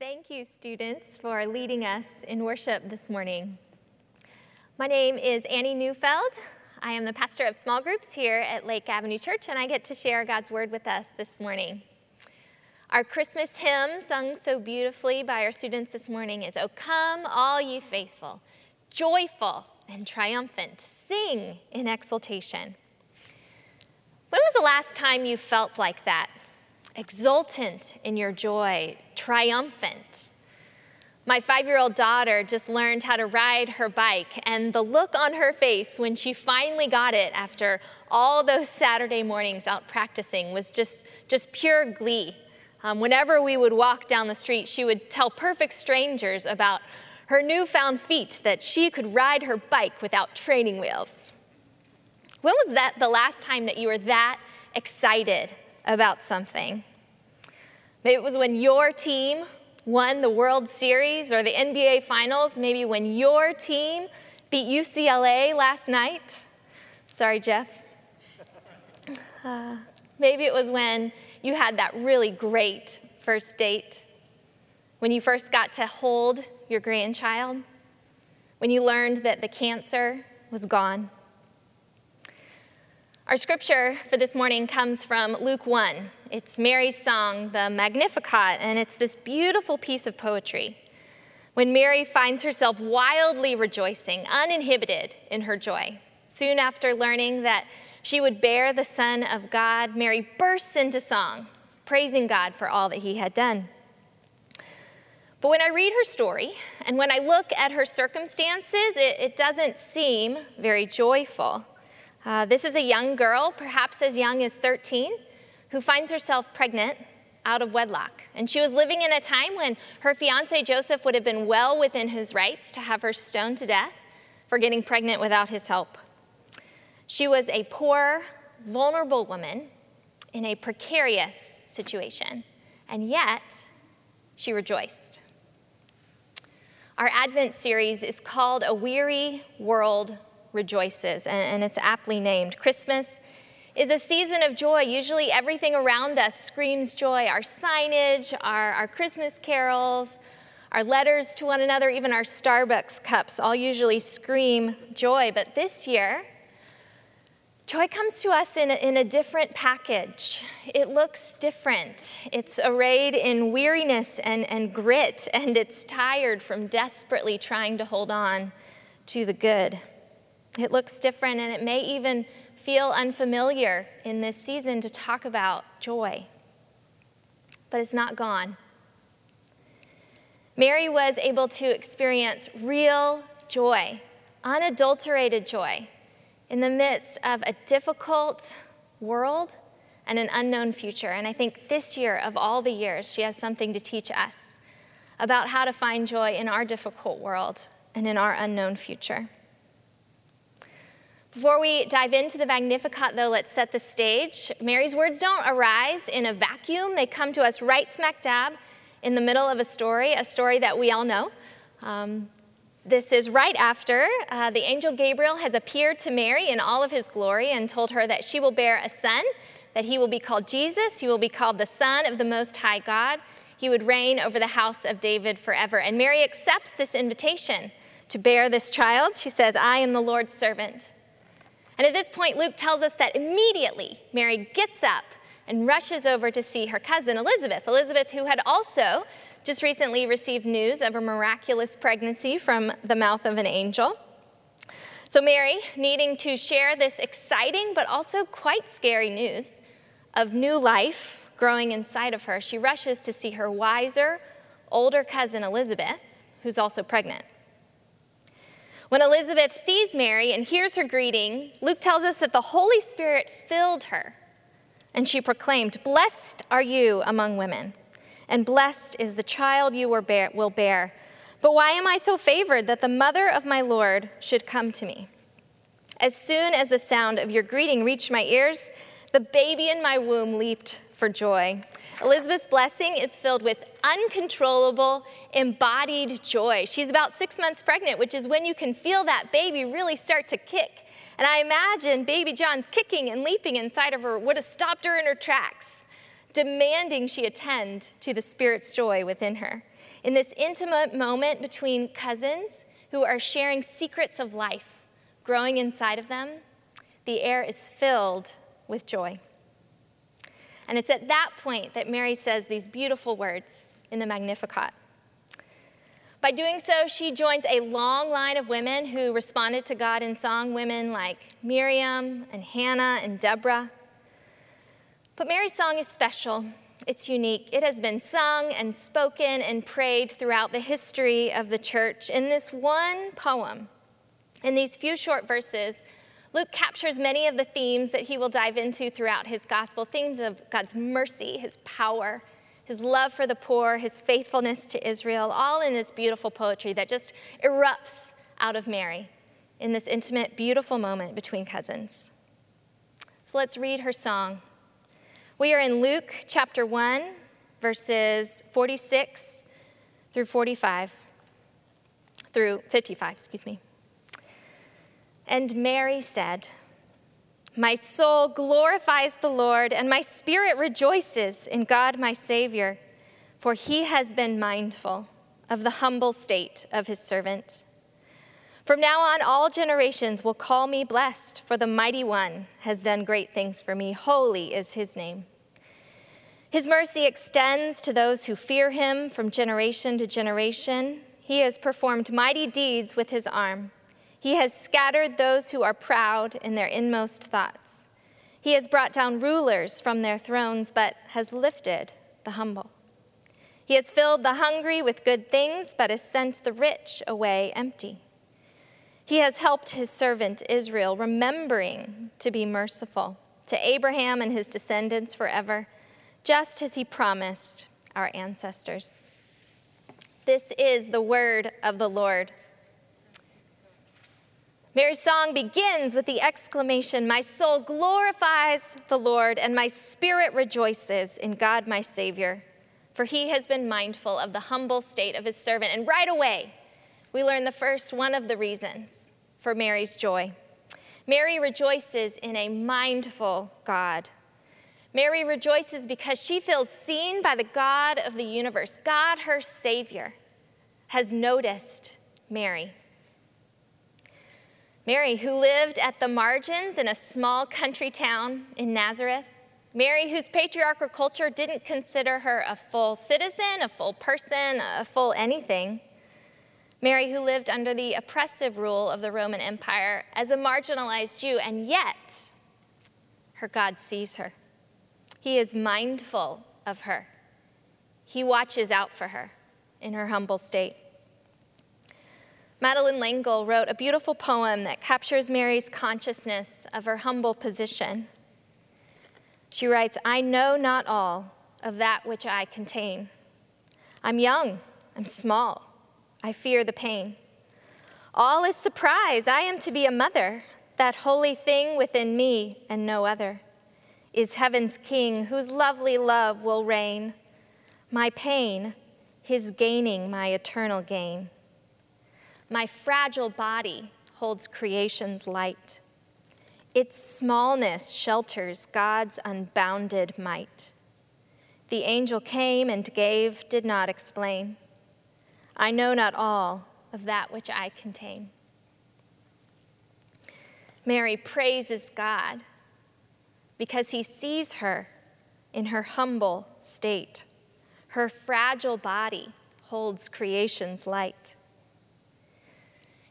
Thank you, students, for leading us in worship this morning. My name is Annie Neufeld. I am the pastor of small groups here at Lake Avenue Church, and I get to share God's word with us this morning. Our Christmas hymn, sung so beautifully by our students this morning, is O come, all ye faithful, joyful and triumphant, sing in exultation. When was the last time you felt like that? Exultant in your joy, triumphant. My five year old daughter just learned how to ride her bike, and the look on her face when she finally got it after all those Saturday mornings out practicing was just, just pure glee. Um, whenever we would walk down the street, she would tell perfect strangers about her newfound feat that she could ride her bike without training wheels. When was that the last time that you were that excited about something? Maybe it was when your team won the World Series or the NBA Finals. Maybe when your team beat UCLA last night. Sorry, Jeff. Uh, maybe it was when you had that really great first date, when you first got to hold your grandchild, when you learned that the cancer was gone. Our scripture for this morning comes from Luke 1. It's Mary's song, the Magnificat, and it's this beautiful piece of poetry. When Mary finds herself wildly rejoicing, uninhibited in her joy, soon after learning that she would bear the Son of God, Mary bursts into song, praising God for all that he had done. But when I read her story and when I look at her circumstances, it, it doesn't seem very joyful. Uh, this is a young girl, perhaps as young as 13, who finds herself pregnant out of wedlock. And she was living in a time when her fiance Joseph would have been well within his rights to have her stoned to death for getting pregnant without his help. She was a poor, vulnerable woman in a precarious situation, and yet she rejoiced. Our Advent series is called A Weary World rejoices, and, it's aptly named. Christmas is a season of joy. Usually, everything around us screams joy our signage, our, our Christmas carols, our letters to one another, even our Starbucks cups all usually scream joy. But this year, joy comes to us in a, in a different package. It looks different. It's arrayed in weariness and, and grit, and it's tired from desperately trying to hold on to the good. It looks different and it may even feel unfamiliar in this season to talk about joy. But it's not gone. Mary was able to experience real joy, unadulterated joy, in the midst of a difficult world and an unknown future. And I think this year, of all the years, she has something to teach us about how to find joy in our difficult world and in our unknown future. Before we dive into the Magnificat, though, let's set the stage. Mary's words don't arise in a vacuum, they come to us right smack dab in the middle of a story, a story that we all know. Um, this is right after uh, the angel Gabriel has appeared to Mary in all of his glory and told her that she will bear a son, that he will be called Jesus, he will be called the Son of the Most High God. He would reign over the house of David forever. And Mary accepts this invitation to bear this child. She says, I am the Lord's servant. And at this point, Luke tells us that immediately Mary gets up and rushes over to see her cousin Elizabeth. Elizabeth, who had also just recently received news of a miraculous pregnancy from the mouth of an angel. So, Mary, needing to share this exciting but also quite scary news of new life growing inside of her, she rushes to see her wiser, older cousin Elizabeth, who's also pregnant. When Elizabeth sees Mary and hears her greeting, Luke tells us that the Holy Spirit filled her, and she proclaimed, Blessed are you among women, and blessed is the child you will bear. But why am I so favored that the mother of my Lord should come to me? As soon as the sound of your greeting reached my ears, the baby in my womb leaped for joy. Elizabeth's blessing is filled with uncontrollable, embodied joy. She's about six months pregnant, which is when you can feel that baby really start to kick. And I imagine baby John's kicking and leaping inside of her would have stopped her in her tracks demanding she attend to the Spirit's joy within her. In this intimate moment between cousins who are sharing secrets of life growing inside of them, the air is filled with joy. And it's at that point that Mary says these beautiful words in the Magnificat. By doing so, she joins a long line of women who responded to God in song, women like Miriam and Hannah and Deborah. But Mary's song is special. It's unique. It has been sung and spoken and prayed throughout the history of the church. In this one poem, in these few short verses, Luke captures many of the themes that he will dive into throughout his gospel themes of God's mercy, his power, his love for the poor, his faithfulness to Israel, all in this beautiful poetry that just erupts out of Mary in this intimate, beautiful moment between cousins. So let's read her song. We are in Luke chapter 1, verses 46 through 45, through 55, excuse me. And Mary said, my soul glorifies the Lord, and my spirit rejoices in God my Savior, for he has been mindful of the humble state of his servant. From now on, all generations will call me blessed, for the mighty one has done great things for me. Holy is his name. His mercy extends to those who fear him from generation to generation. He has performed mighty deeds with his arm. He has scattered those who are proud in their inmost thoughts. He has brought down rulers from their thrones, but has lifted the humble. He has filled the hungry with good things, but has sent the rich away empty. He has helped his servant Israel, remembering to be merciful to Abraham and his descendants forever, just as he promised our ancestors. This is the word of the Lord. Mary's song begins with the exclamation, My soul glorifies the Lord, and my spirit rejoices in God my Savior, for he has been mindful of the humble state of his servant. And right away, we learn the first one of the reasons for Mary's joy. Mary rejoices in a mindful God. Mary rejoices because she feels seen by the God of the universe. God, her Savior, has noticed Mary. Mary, who lived at the margins in a small country town in Nazareth, Mary, whose patriarchal culture didn't consider her a full citizen, a full person, a full anything. Mary, who lived under the oppressive rule of the Roman Empire as a marginalized Jew, and yet her God sees her. He is mindful of her. He watches out for her in her humble state. Madeleine L'Engle wrote a beautiful poem that captures Mary's consciousness of her humble position. She writes, I know not all of that which I contain. I'm young, I'm small, I fear the pain. All is surprise, I am to be a mother. That holy thing within me and no other is heaven's king, whose lovely love will reign. My pain, his gaining my eternal gain. My fragile body holds creation's light. Its smallness shelters God's unbounded might. The angel came and gave, did not explain. I know not all of that which I contain. Mary praises God because he sees her in her humble state. Her fragile body holds creation's light.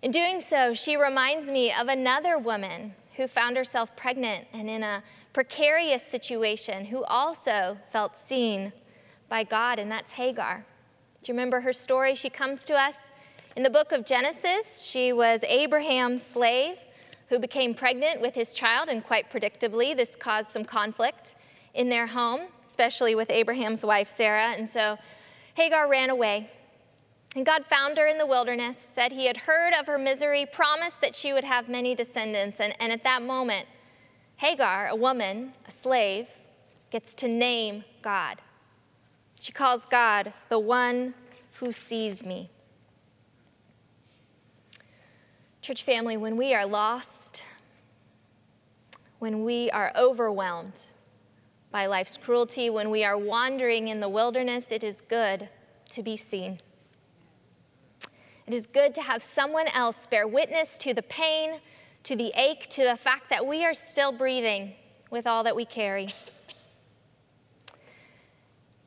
In doing so, she reminds me of another woman who found herself pregnant and in a precarious situation who also felt seen by God, and that's Hagar. Do you remember her story? She comes to us in the book of Genesis. She was Abraham's slave who became pregnant with his child, and quite predictably, this caused some conflict in their home, especially with Abraham's wife, Sarah. And so Hagar ran away and God found her in the wilderness, said he had heard of her misery, promised that she would have many descendants. And, and at that moment, Hagar, a woman, a slave, gets to name God. She calls God the one who sees me. Church family, when we are lost, when we are overwhelmed, by life's cruelty, when we are wandering in the wilderness, it is good to be seen. It is good to have someone else bear witness to the pain, to the ache, to the fact that we are still breathing with all that we carry.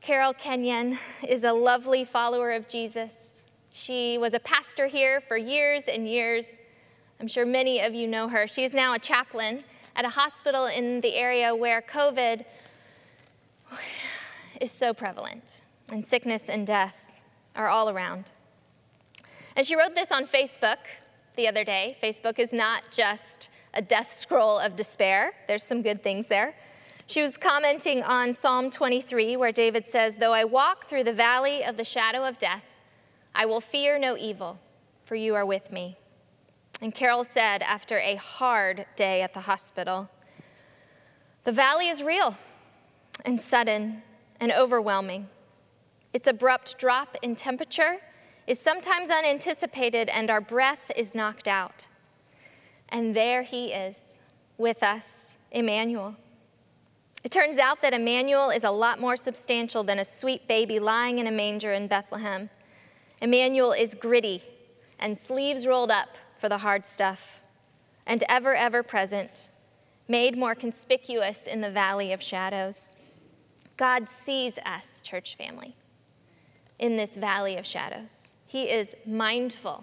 Carol Kenyon is a lovely follower of Jesus. She was a pastor here for years and years. I'm sure many of you know her. She is now a chaplain at a hospital in the area where COVID is so prevalent, and sickness and death are all around. And she wrote this on Facebook the other day. Facebook is not just a death scroll of despair, there's some good things there. She was commenting on Psalm 23, where David says, Though I walk through the valley of the shadow of death, I will fear no evil, for you are with me. And Carol said after a hard day at the hospital, The valley is real and sudden and overwhelming. Its abrupt drop in temperature is sometimes unanticipated, and our breath is knocked out. And there he is with us, Emmanuel. It turns out that Emmanuel is a lot more substantial than a sweet baby lying in a manger in Bethlehem. Emmanuel is gritty and sleeves rolled up for the hard stuff, and ever, ever present, made more conspicuous in the valley of shadows. God sees us, church family, in this valley of shadows. He is mindful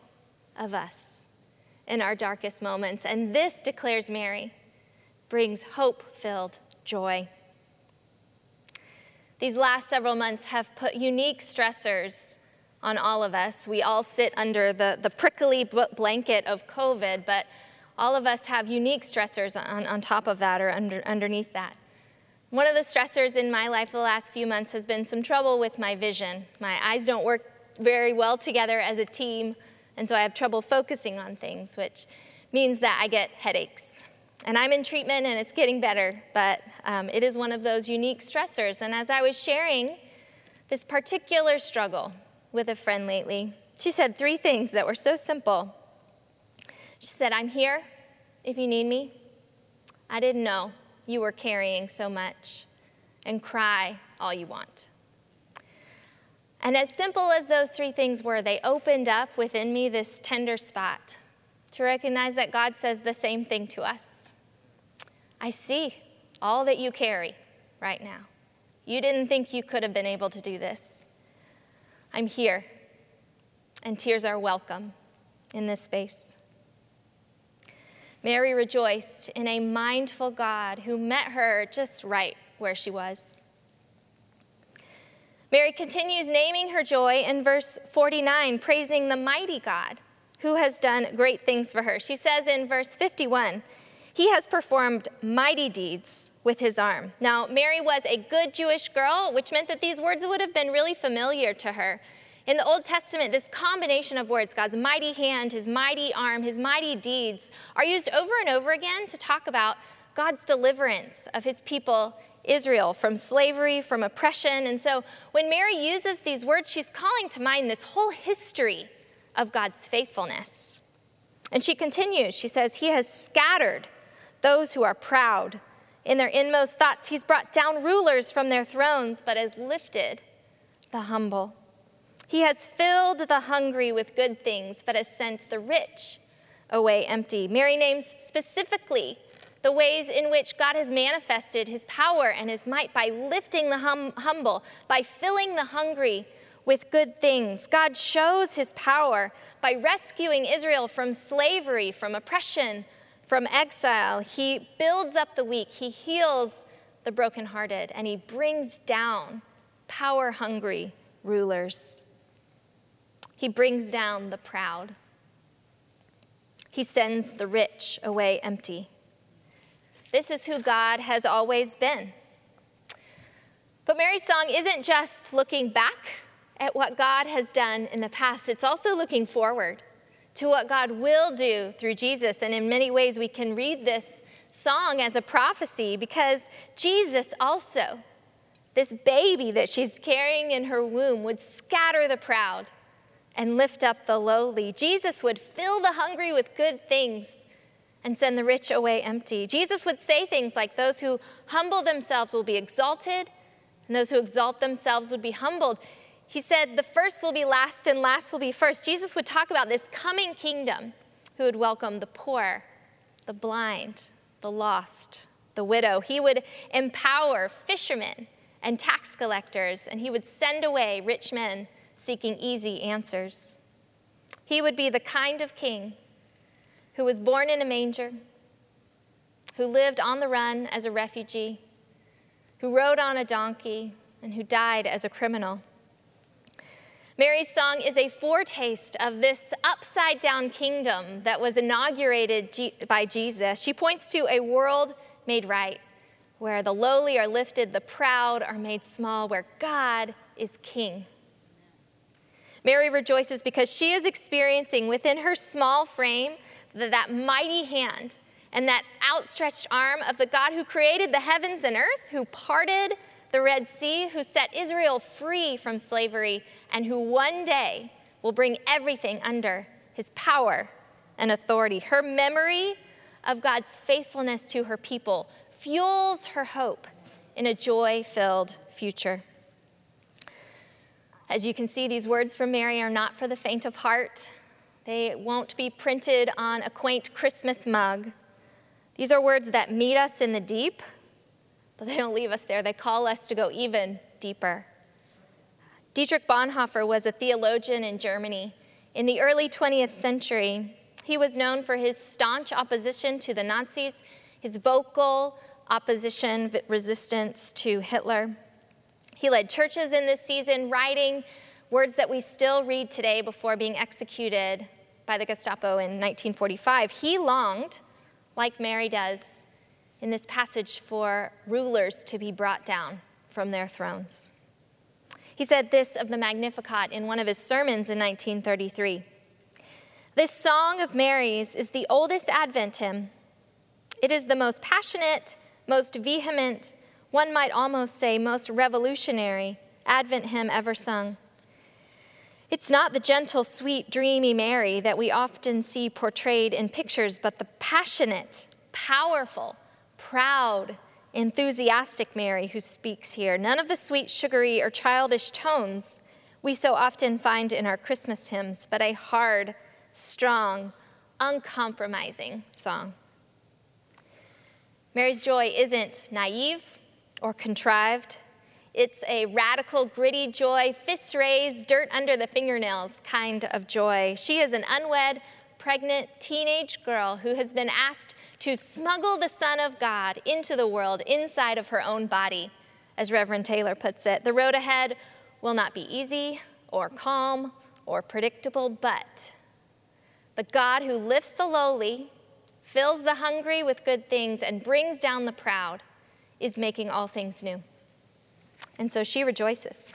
of us in our darkest moments, and this, declares Mary, brings hope filled joy. These last several months have put unique stressors on all of us. We all sit under the, the prickly blanket of COVID, but all of us have unique stressors on, on top of that or under, underneath that. One of the stressors in my life the last few months has been some trouble with my vision. My eyes don't work very well together as a team, and so I have trouble focusing on things, which means that I get headaches. And I'm in treatment and it's getting better, but um, it is one of those unique stressors. And as I was sharing this particular struggle with a friend lately, she said three things that were so simple. She said, I'm here if you need me. I didn't know you were carrying so much. And cry all you want. And as simple as those three things were, they opened up within me this tender spot to recognize that God says the same thing to us. I see all that you carry right now. You didn't think you could have been able to do this. I'm here, and tears are welcome in this space. Mary rejoiced in a mindful God who met her just right where she was. Mary continues naming her joy in verse 49, praising the mighty God who has done great things for her. She says in verse 51, He has performed mighty deeds with his arm. Now, Mary was a good Jewish girl, which meant that these words would have been really familiar to her. In the Old Testament, this combination of words, God's mighty hand, his mighty arm, his mighty deeds, are used over and over again to talk about God's deliverance of his people Israel from slavery, from oppression. And so when Mary uses these words, she's calling to mind this whole history of God's faithfulness. And she continues, she says, He has scattered those who are proud. In their inmost thoughts, He's brought down rulers from their thrones, but has lifted the humble. He has filled the hungry with good things, but has sent the rich away empty. Mary names specifically the ways in which God has manifested his power and his might by lifting the hum- humble, by filling the hungry with good things. God shows his power by rescuing Israel from slavery, from oppression, from exile. He builds up the weak, he heals the brokenhearted, and he brings down power hungry rulers. He brings down the proud. He sends the rich away empty. This is who God has always been. But Mary's song isn't just looking back at what God has done in the past, it's also looking forward to what God will do through Jesus. And in many ways, we can read this song as a prophecy because Jesus also, this baby that she's carrying in her womb, would scatter the proud and lift up the lowly. Jesus would fill the hungry with good things and send the rich away empty. Jesus would say things like, Those who humble themselves will be exalted, and those who exalt themselves would be humbled. He said, The first will be last, and last will be first. Jesus would talk about this coming kingdom who would welcome the poor, the blind, the lost, the widow. He would empower fishermen and tax collectors, and he would send away rich men seeking easy answers. He would be the kind of king who was born in a manger, who lived on the run as a refugee, who rode on a donkey, and who died as a criminal. Mary's song is a foretaste of this upside down kingdom that was inaugurated by Jesus. She points to a world made right, where the lowly are lifted, the proud are made small, where God is king. Mary rejoices because she is experiencing within her small frame that, mighty hand and that outstretched arm of the God who created the heavens and earth, who parted the Red Sea, who set Israel free from slavery, and who one day will bring everything under his power and authority. Her memory of God's faithfulness to her people fuels her hope in a joy filled future. As you can see, these words from Mary are not for the faint of heart. They won't be printed on a quaint Christmas mug. These are words that meet us in the deep but they don't leave us there. They call us to go even deeper. Dietrich Bonhoeffer was a theologian in Germany. In the early 20th century, he was known for his staunch opposition to the Nazis, his vocal opposition, resistance to Hitler. He led churches in this season, writing words that we still read today before being executed by the Gestapo in 1945. He longed, like Mary does, in this passage for rulers to be brought down from their thrones. He said this of the Magnificat in one of his sermons in 1933. This song of Mary's is the oldest Advent hymn. It is the most passionate, most vehement, one might almost say most revolutionary Advent hymn ever sung. It's not the gentle, sweet, dreamy Mary that we often see portrayed in pictures, but the passionate, powerful, proud, enthusiastic Mary who speaks here. None of the sweet, sugary, or childish tones we so often find in our Christmas hymns, but a hard, strong, uncompromising song. Mary's joy isn't naive or contrived. It's a radical, gritty joy, fists raised, dirt under the fingernails kind of joy. She is an unwed, pregnant teenage girl who has been asked to smuggle the Son of God into the world inside of her own body, as Reverend Taylor puts it. The road ahead will not be easy or calm or predictable, but but God who lifts the lowly, fills the hungry with good things, and brings down the proud is making all things new. And so she rejoices.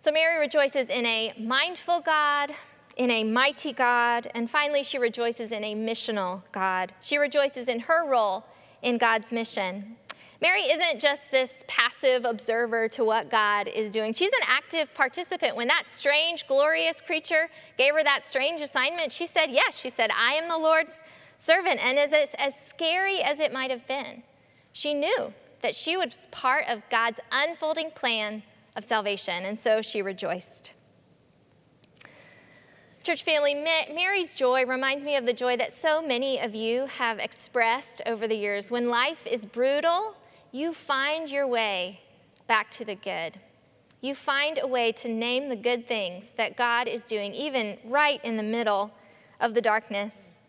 So Mary rejoices in a mindful God in a mighty God, and finally, she rejoices in a missional God. She rejoices in her role in God's mission. Mary isn't just this passive observer to what God is doing. She's an active participant. When that strange, glorious creature gave her that strange assignment, she said, Yes. She said, I am the Lord's servant. And as, as scary as it might have been, she knew that she was part of God's unfolding plan of salvation. And so she rejoiced. Church family, Mary's joy reminds me of the joy that so many of you have expressed over the years. When life is brutal, you find your way back to the good. You find a way to name the good things that God is doing, even right in the middle of the darkness.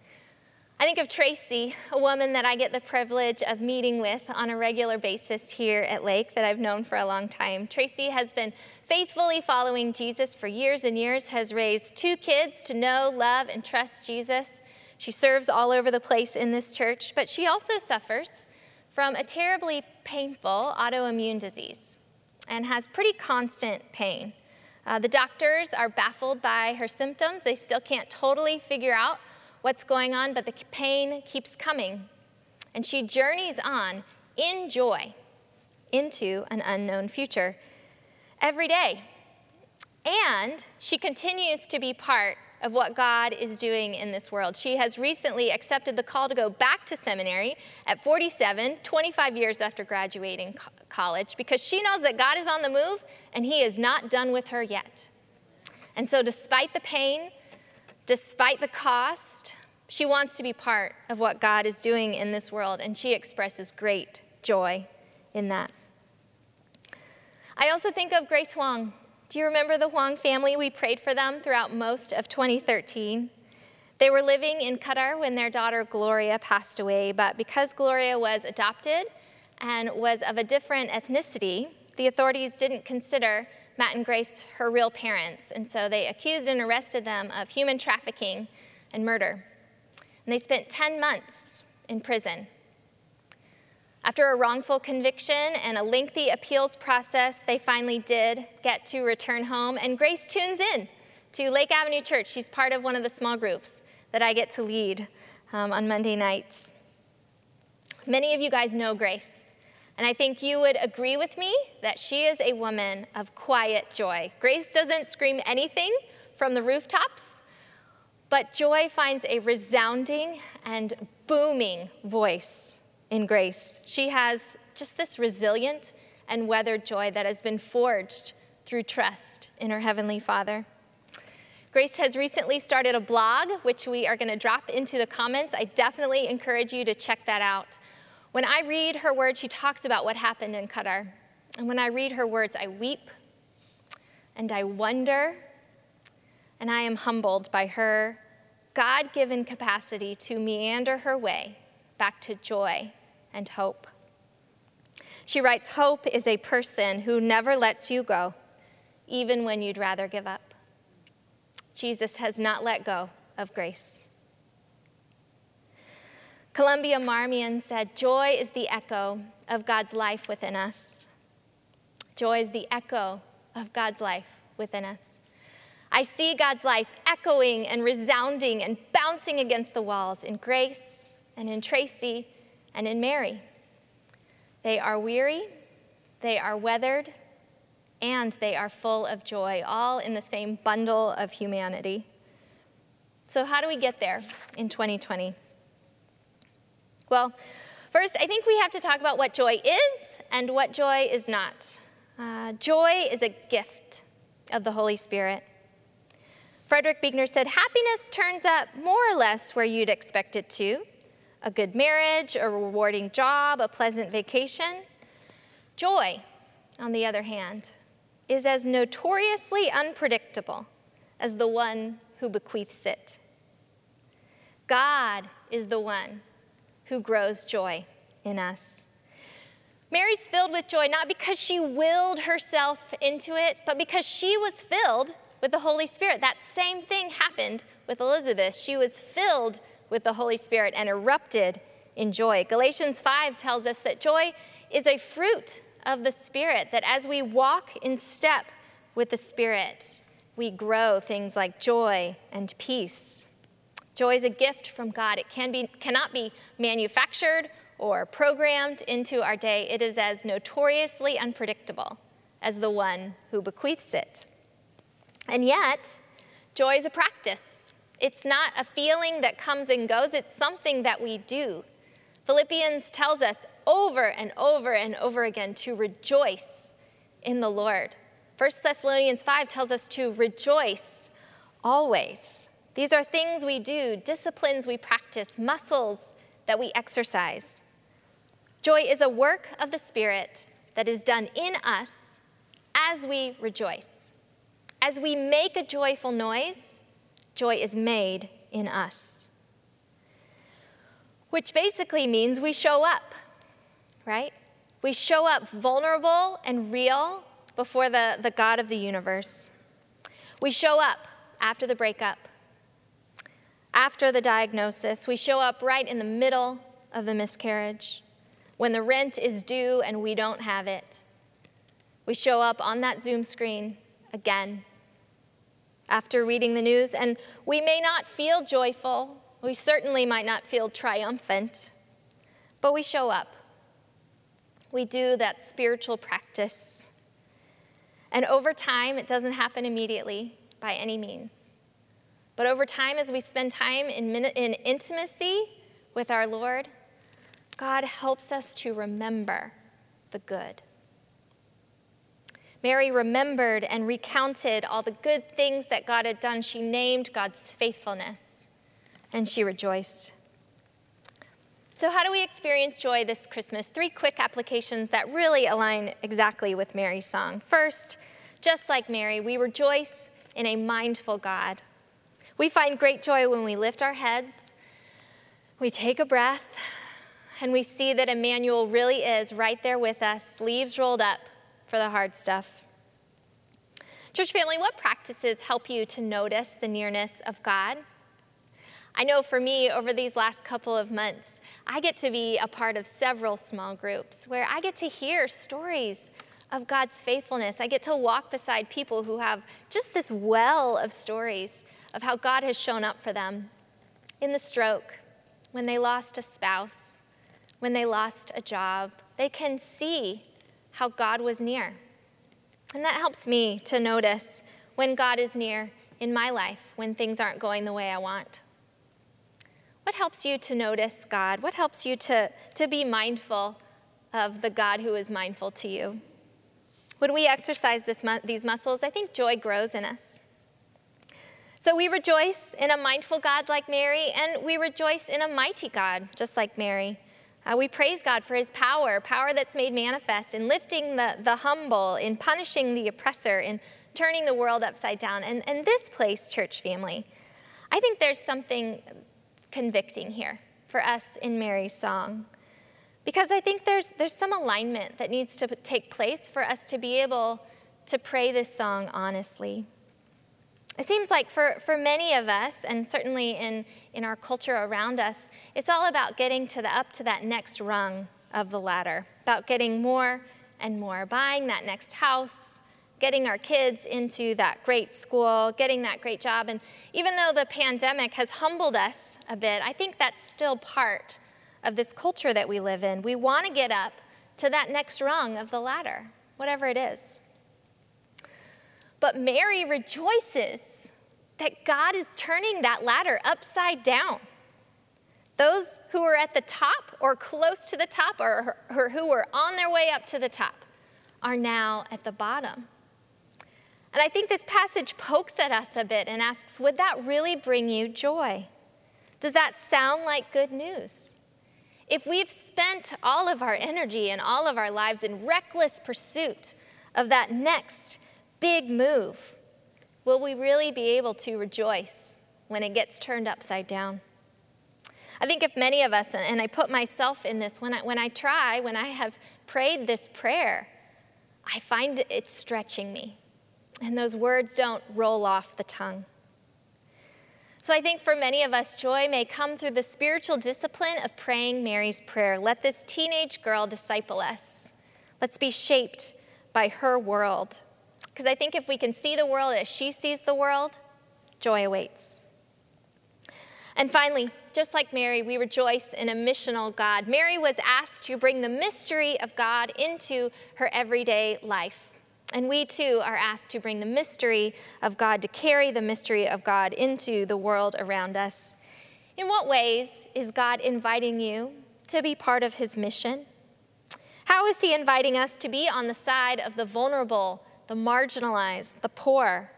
I think of Tracy, a woman that I get the privilege of meeting with on a regular basis here at Lake that I've known for a long time. Tracy has been faithfully following Jesus for years and years, has raised two kids to know, love, and trust Jesus. She serves all over the place in this church, but she also suffers from a terribly painful autoimmune disease and has pretty constant pain. Uh, the doctors are baffled by her symptoms. They still can't totally figure out what's going on, but the pain keeps coming. And she journeys on in joy into an unknown future every day. And she continues to be part of what God is doing in this world. She has recently accepted the call to go back to seminary at 47, 25 years after graduating co- college, because she knows that God is on the move and He is not done with her yet. And so, despite the pain, despite the cost, she wants to be part of what God is doing in this world, and she expresses great joy in that. I also think of Grace Huang. Do you remember the Huang family? We prayed for them throughout most of 2013. They were living in Qatar when their daughter Gloria passed away, but because Gloria was adopted and was of a different ethnicity, the authorities didn't consider Matt and Grace her real parents, and so they accused and arrested them of human trafficking and murder. And they spent 10 months in prison. After a wrongful conviction and a lengthy appeals process, they finally did get to return home, and Grace tunes in to Lake Avenue Church. She's part of one of the small groups that I get to lead um, on Monday nights. Many of you guys know Grace, and I think you would agree with me that she is a woman of quiet joy. Grace doesn't scream anything from the rooftops, but joy finds a resounding and booming voice in grace. She has just this resilient and weathered joy that has been forged through trust in her Heavenly Father. Grace has recently started a blog, which we are going to drop into the comments. I definitely encourage you to check that out. When I read her words, she talks about what happened in Qatar. And when I read her words, I weep and I wonder and I am humbled by her God given capacity to meander her way back to joy and hope. She writes Hope is a person who never lets you go, even when you'd rather give up. Jesus has not let go of grace. Columba Marmion said, Joy is the echo of God's life within us. Joy is the echo of God's life within us. I see God's life echoing and resounding and bouncing against the walls in grace and in Tracy and in Mary. They are weary, they are weathered, and they are full of joy, all in the same bundle of humanity. So, how do we get there in 2020? Well, first, I think we have to talk about what joy is and what joy is not. Uh, joy is a gift of the Holy Spirit. Frederick Buechner said, Happiness turns up more or less where you'd expect it to a good marriage, a rewarding job, a pleasant vacation. Joy, on the other hand, is as notoriously unpredictable as the one who bequeaths it. God is the one who grows joy in us. Mary's filled with joy not because she willed herself into it, but because she was filled with the Holy Spirit. That same thing happened with Elizabeth. She was filled with the Holy Spirit and erupted in joy. Galatians 5 tells us that joy is a fruit of the Spirit, that as we walk in step with the Spirit, we grow things like joy and peace. Joy is a gift from God. It can be, cannot be manufactured or programmed into our day. It is as notoriously unpredictable as the one who bequeaths it. And yet, joy is a practice. It's not a feeling that comes and goes, it's something that we do. Philippians tells us over and over and over again to rejoice in the Lord. 1 Thessalonians 5 tells us to rejoice always. These are things we do, disciplines we practice, muscles that we exercise. Joy is a work of the Spirit that is done in us as we rejoice. As we make a joyful noise, joy is made in us. Which basically means we show up, right? We show up vulnerable and real before the, the God of the universe. We show up after the breakup, after the diagnosis. We show up right in the middle of the miscarriage, when the rent is due and we don't have it. We show up on that Zoom screen again after reading the news, and we may not feel joyful. We certainly might not feel triumphant, but we show up. We do that spiritual practice. And over time, it doesn't happen immediately by any means. But over time, as we spend time in, in intimacy with our Lord, God helps us to remember the good. Mary remembered and recounted all the good things that God had done. She named God's faithfulness and she rejoiced. So, how do we experience joy this Christmas? Three quick applications that really align exactly with Mary's song. First, just like Mary, we rejoice in a mindful God. We find great joy when we lift our heads, we take a breath, and we see that Emmanuel really is right there with us, sleeves rolled up for the hard stuff. Church family, what practices help you to notice the nearness of God? I know for me, over these last couple of months, I get to be a part of several small groups where I get to hear stories of God's faithfulness. I get to walk beside people who have just this well of stories of how God has shown up for them in the stroke, when they lost a spouse, when they lost a job. They can see how God was near. And that helps me to notice when God is near in my life, when things aren't going the way I want. What helps you to notice God? What helps you to, to be mindful of the God who is mindful to you? When we exercise this, these muscles, I think joy grows in us. So we rejoice in a mindful God like Mary, and we rejoice in a mighty God just like Mary. Uh, we praise God for his power, power that's made manifest in lifting the, the humble, in punishing the oppressor, in turning the world upside down. And, and this place, church family, I think there's something convicting here for us in Mary's song. Because I think there's, there's some alignment that needs to take place for us to be able to pray this song honestly. It seems like for, for many of us, and certainly in, in our culture around us, it's all about getting to the, up to that next rung of the ladder, about getting more and more, buying that next house, getting our kids into that great school, getting that great job. And even though the pandemic has humbled us a bit, I think that's still part of this culture that we live in. We want to get up to that next rung of the ladder, whatever it is. But Mary rejoices that God is turning that ladder upside down. Those who are at the top or close to the top or, or who were on their way up to the top are now at the bottom. And I think this passage pokes at us a bit and asks Would that really bring you joy? Does that sound like good news? If we've spent all of our energy and all of our lives in reckless pursuit of that next big move, will we really be able to rejoice when it gets turned upside down? I think if many of us, and I put myself in this, when I, when I try, when I have prayed this prayer, I find it stretching me. And those words don't roll off the tongue. So I think for many of us, joy may come through the spiritual discipline of praying Mary's prayer. Let this teenage girl disciple us. Let's be shaped by her world. Because I think if we can see the world as she sees the world, joy awaits. And finally, just like Mary, we rejoice in a missional God. Mary was asked to bring the mystery of God into her everyday life. And we too are asked to bring the mystery of God, to carry the mystery of God into the world around us. In what ways is God inviting you to be part of his mission? How is he inviting us to be on the side of the vulnerable the marginalized, the poor?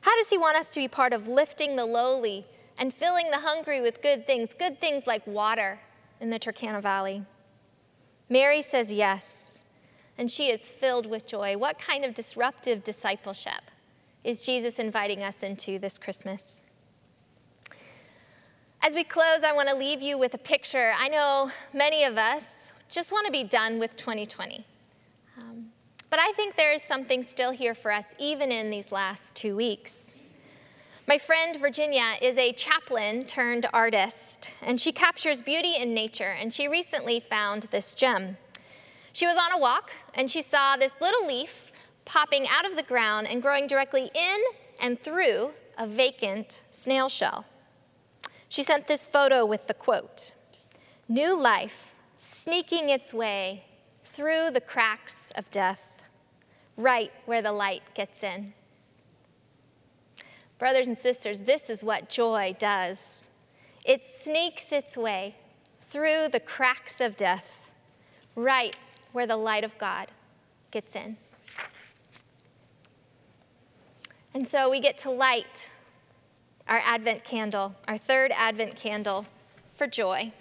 How does he want us to be part of lifting the lowly and filling the hungry with good things, good things like water in the Turkana Valley? Mary says yes, and she is filled with joy. What kind of disruptive discipleship is Jesus inviting us into this Christmas? As we close, I want to leave you with a picture. I know many of us just want to be done with 2020. But I think there is something still here for us, even in these last two weeks. My friend Virginia is a chaplain turned artist, and she captures beauty in nature, and she recently found this gem. She was on a walk, and she saw this little leaf popping out of the ground and growing directly in and through a vacant snail shell. She sent this photo with the quote New life sneaking its way through the cracks of death right where the light gets in. Brothers and sisters, this is what joy does it sneaks its way through the cracks of death, right where the light of God gets in. And so we get to light our Advent candle, our third Advent candle for joy.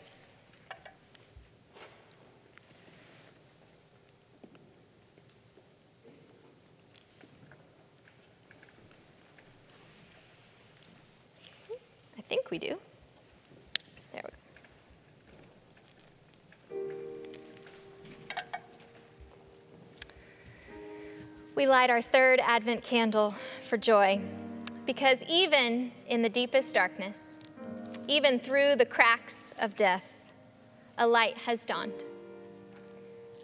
Think we do. There we go. We light our third Advent candle for joy because even in the deepest darkness, even through the cracks of death, a light has dawned.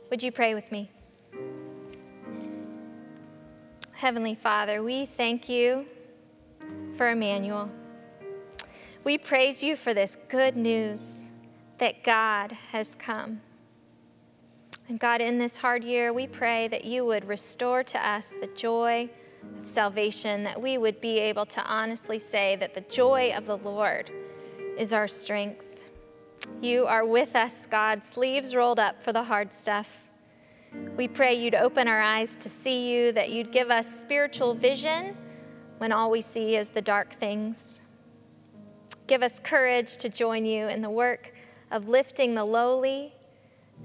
Would you pray with me? Heavenly Father, we thank you for Emmanuel. We praise you for this good news that God has come. And God, in this hard year, we pray that you would restore to us the joy of salvation, that we would be able to honestly say that the joy of the Lord is our strength. You are with us, God, sleeves rolled up for the hard stuff. We pray you'd open our eyes to see you, that you'd give us spiritual vision when all we see is the dark things. Give us courage to join you in the work of lifting the lowly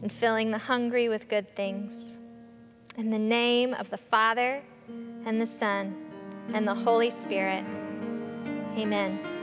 and filling the hungry with good things. In the name of the Father, and the Son, and the Holy Spirit. Amen.